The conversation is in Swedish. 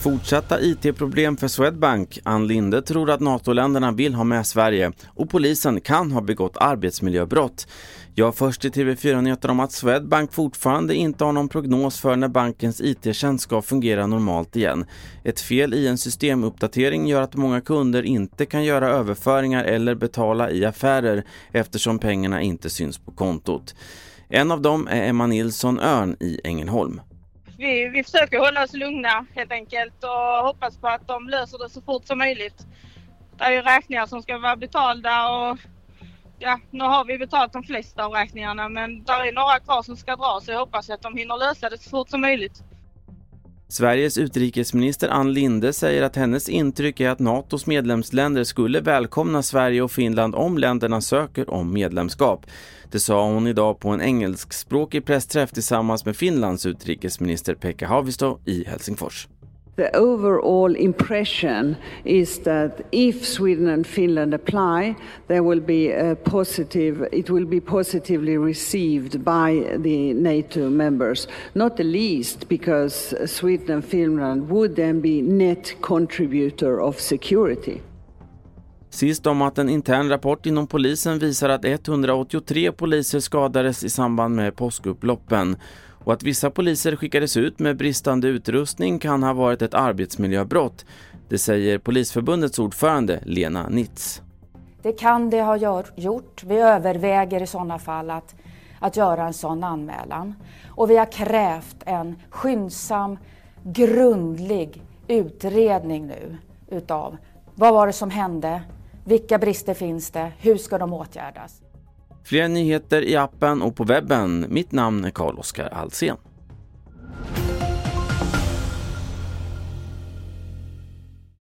Fortsatta IT-problem för Swedbank. Ann Linde tror att NATO-länderna vill ha med Sverige och polisen kan ha begått arbetsmiljöbrott. Jag först i TV4-nyheter om att Swedbank fortfarande inte har någon prognos för när bankens IT-tjänst ska fungera normalt igen. Ett fel i en systemuppdatering gör att många kunder inte kan göra överföringar eller betala i affärer eftersom pengarna inte syns på kontot. En av dem är Emma Nilsson Örn i Ängelholm vi, vi försöker hålla oss lugna helt enkelt och hoppas på att de löser det så fort som möjligt. Det är ju räkningar som ska vara betalda och ja, nu har vi betalat de flesta av räkningarna men det är några kvar som ska dra så jag hoppas att de hinner lösa det så fort som möjligt. Sveriges utrikesminister Ann Linde säger att hennes intryck är att NATOs medlemsländer skulle välkomna Sverige och Finland om länderna söker om medlemskap. Det sa hon idag på en engelskspråkig pressträff tillsammans med Finlands utrikesminister Pekka Haavisto i Helsingfors. The overall impression is that if Sweden and Finland apply, there will be a positive, it will be positively received by the NATO members, not the least because Sweden and Finland would then be net contributor of security. Sist om att en intern rapport inom polisen visar att 183 poliser skadades i samband med påskupploppen och att vissa poliser skickades ut med bristande utrustning kan ha varit ett arbetsmiljöbrott. Det säger Polisförbundets ordförande Lena Nitz. Det kan det ha gjort. Vi överväger i sådana fall att, att göra en sån anmälan. Och vi har krävt en skyndsam, grundlig utredning nu utav vad var det som hände, vilka brister finns det, hur ska de åtgärdas? Fler nyheter i appen och på webben. Mitt namn är Carl-Oskar Alsen.